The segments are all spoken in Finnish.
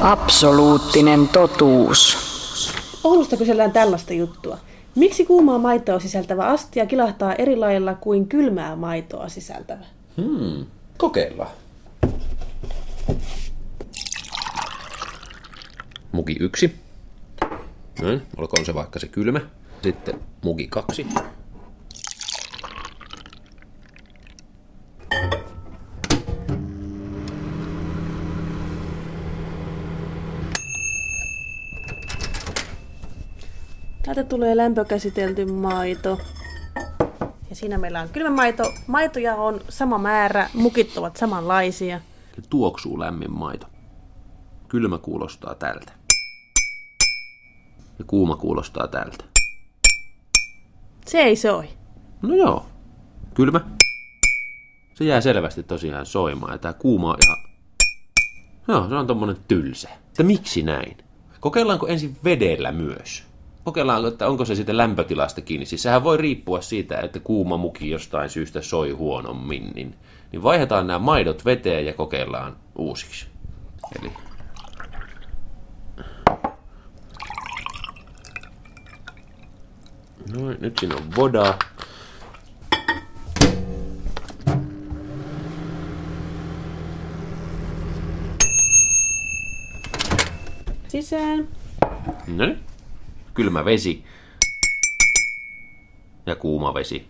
Absoluuttinen totuus. Oulusta kysellään tällaista juttua. Miksi kuumaa maitoa sisältävä astia kilahtaa eri lailla kuin kylmää maitoa sisältävä? Hmm. Kokeillaan. Muki yksi. Näin, olkoon se vaikka se kylmä. Sitten muki kaksi. Täältä tulee lämpökäsitelty maito. Ja siinä meillä on kylmä maito. Maitoja on sama määrä, mukit ovat samanlaisia. Tuoksuu lämmin maito. Kylmä kuulostaa tältä. Ja kuuma kuulostaa tältä. Se ei soi. No joo. Kylmä. Se jää selvästi tosiaan soimaan. Ja tää kuuma on ihan... Joo, se on tommonen tylsä. Että miksi näin? Kokeillaanko ensin vedellä myös? Kokeillaan, että onko se sitten lämpötilasta kiinni. Siis sehän voi riippua siitä, että kuuma muki jostain syystä soi huonommin. Niin, niin vaihdetaan nämä maidot veteen ja kokeillaan uusiksi. Eli Noin, nyt siinä on voda. Sisään. No niin. Kylmä vesi. Ja kuuma vesi.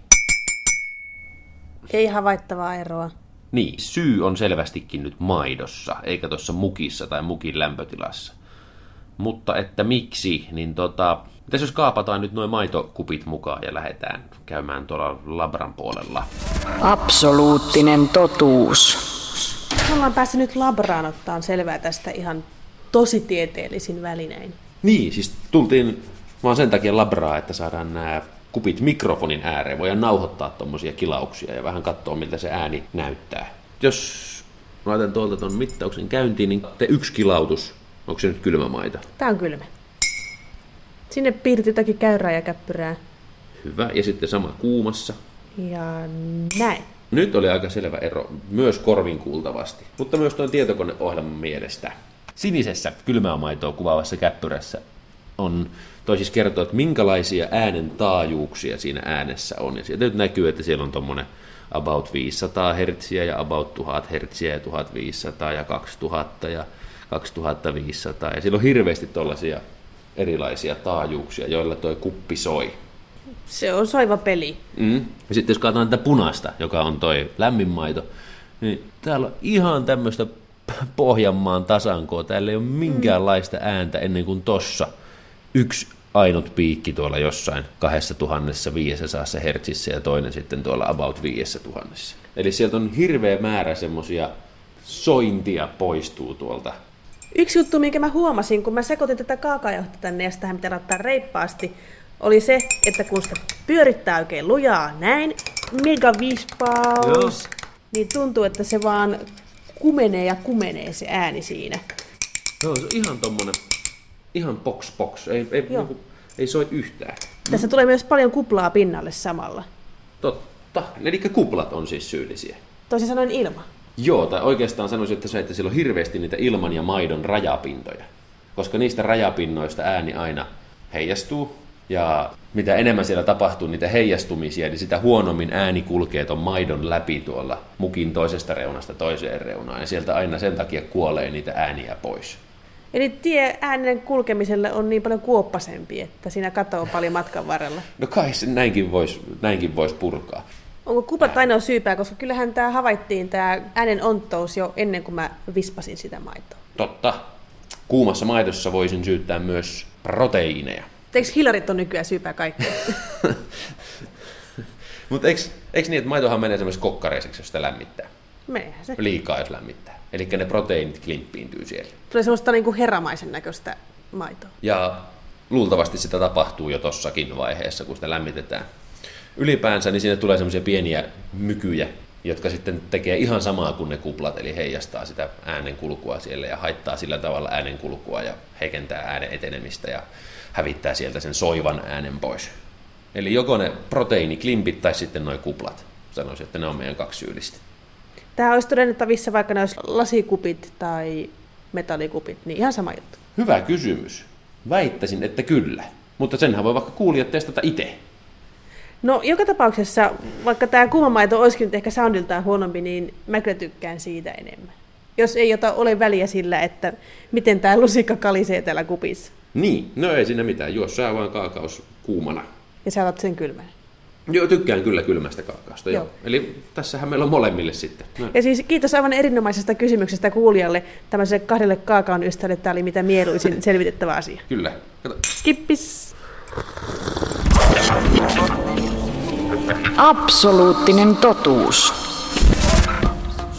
Ei havaittavaa eroa. Niin, syy on selvästikin nyt maidossa, eikä tuossa mukissa tai mukin lämpötilassa. Mutta että miksi, niin tota, mitäs jos kaapataan nyt noin maitokupit mukaan ja lähdetään käymään tuolla labran puolella? Absoluuttinen totuus. Me ollaan päässyt nyt labraan ottaa selvää tästä ihan tosi tieteellisin välinein. Niin, siis tultiin vaan sen takia labraa, että saadaan nämä kupit mikrofonin ääreen. Voidaan nauhoittaa tuommoisia kilauksia ja vähän katsoa, miltä se ääni näyttää. Jos laitan tuolta tuon mittauksen käyntiin, niin te yksi kilautus. Onko se nyt kylmä maito? Tää on kylmä. Sinne piirti jotakin käyrää ja käppyrää. Hyvä. Ja sitten sama kuumassa. Ja näin. Nyt oli aika selvä ero, myös korvin kuultavasti, mutta myös tuon tietokoneohjelman mielestä. Sinisessä kylmää maitoa kuvaavassa käppyrässä on toi siis kertoo, että minkälaisia äänen taajuuksia siinä äänessä on. Ja sieltä nyt näkyy, että siellä on tuommoinen about 500 Hz ja about 1000 Hz ja 1500 ja 2000 ja 2500. Ja siellä on hirveästi tuollaisia erilaisia taajuuksia, joilla tuo kuppi soi. Se on soiva peli. Mm. Ja sitten jos katsotaan tätä punaista, joka on toi lämmin maito, niin täällä on ihan tämmöistä Pohjanmaan tasankoa. Täällä ei ole minkäänlaista ääntä ennen kuin tossa yksi ainut piikki tuolla jossain 2500 hertsissä ja toinen sitten tuolla about 5000. Eli sieltä on hirveä määrä semmosia sointia poistuu tuolta. Yksi juttu, minkä mä huomasin, kun mä sekoitin tätä kaakaajauhetta tänne ja sitä pitää laittaa reippaasti, oli se, että kun sitä pyörittää oikein lujaa näin, mega vispaus, niin tuntuu, että se vaan kumenee ja kumenee se ääni siinä. Joo, se on ihan tommonen, ihan box box, ei, ei, Joo. niinku, ei soi yhtään. Tässä tulee myös paljon kuplaa pinnalle samalla. Totta. Eli kuplat on siis syyllisiä. Toisin sanoen ilma. Joo, tai oikeastaan sanoisin, että se, että siellä on hirveästi niitä ilman ja maidon rajapintoja. Koska niistä rajapinnoista ääni aina heijastuu. Ja mitä enemmän siellä tapahtuu niitä heijastumisia, niin sitä huonommin ääni kulkee ton maidon läpi tuolla mukin toisesta reunasta toiseen reunaan. Ja sieltä aina sen takia kuolee niitä ääniä pois. Eli tie äänen kulkemiselle on niin paljon kuoppasempi, että siinä katoo paljon matkan varrella. No kai se näinkin voisi näinkin vois purkaa. Onko kuplat ainoa syypää, koska kyllähän tämä havaittiin, tämä äänen onttous jo ennen kuin mä vispasin sitä maitoa. Totta. Kuumassa maidossa voisin syyttää myös proteiineja. Eikö hilarit on nykyään syypää kaikkea? Mutta eikö, eikö niin, että maitohan menee semmoisessa kokkareiseksi, jos sitä lämmittää? Menehän se. Liikaa, jos lämmittää. Eli ne proteiinit klimppiintyy siellä. Tulee semmoista niinku heramaisen näköistä maitoa. Ja luultavasti sitä tapahtuu jo tossakin vaiheessa, kun sitä lämmitetään. Ylipäänsä niin sinne tulee semmoisia pieniä mykyjä, jotka sitten tekee ihan samaa kuin ne kuplat, eli heijastaa sitä äänen kulkua siellä ja haittaa sillä tavalla äänen kulkua ja heikentää äänen etenemistä ja hävittää sieltä sen soivan äänen pois. Eli joko ne proteiiniklimpit tai sitten nuo kuplat. Sanoisin, että ne on meidän kaksi syyllistä. Tämä olisi todennettavissa vaikka ne olisi lasikupit tai metallikupit, niin ihan sama juttu. Hyvä kysymys. Väittäisin, että kyllä. Mutta senhän voi vaikka kuulijat testata itse. No joka tapauksessa, vaikka tämä kuumamaito olisikin nyt ehkä soundiltaan huonompi, niin mä kyllä tykkään siitä enemmän. Jos ei jota ole väliä sillä, että miten tämä lusikka kalisee täällä kupissa. Niin, no ei siinä mitään. Juo sä vaan kaakaos kuumana. Ja sä otat sen kylmän. Joo, tykkään kyllä kylmästä kaakaosta. Joo. Joo. Eli tässähän meillä on molemmille sitten. No. Ja siis kiitos aivan erinomaisesta kysymyksestä kuulijalle, tämmöiselle kahdelle kaakaon ystävälle. Tämä oli mitä mieluisin selvitettävä asia. Kyllä. Kato. Kippis! Absoluuttinen totuus.